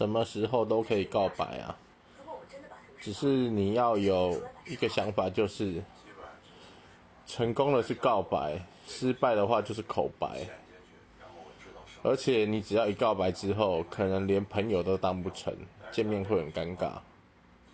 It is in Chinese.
什么时候都可以告白啊。只是你要有一个想法就是成功了是告白失败的话就是口白。而且你只要一告白之后可能连朋友都当不成见面会很尴尬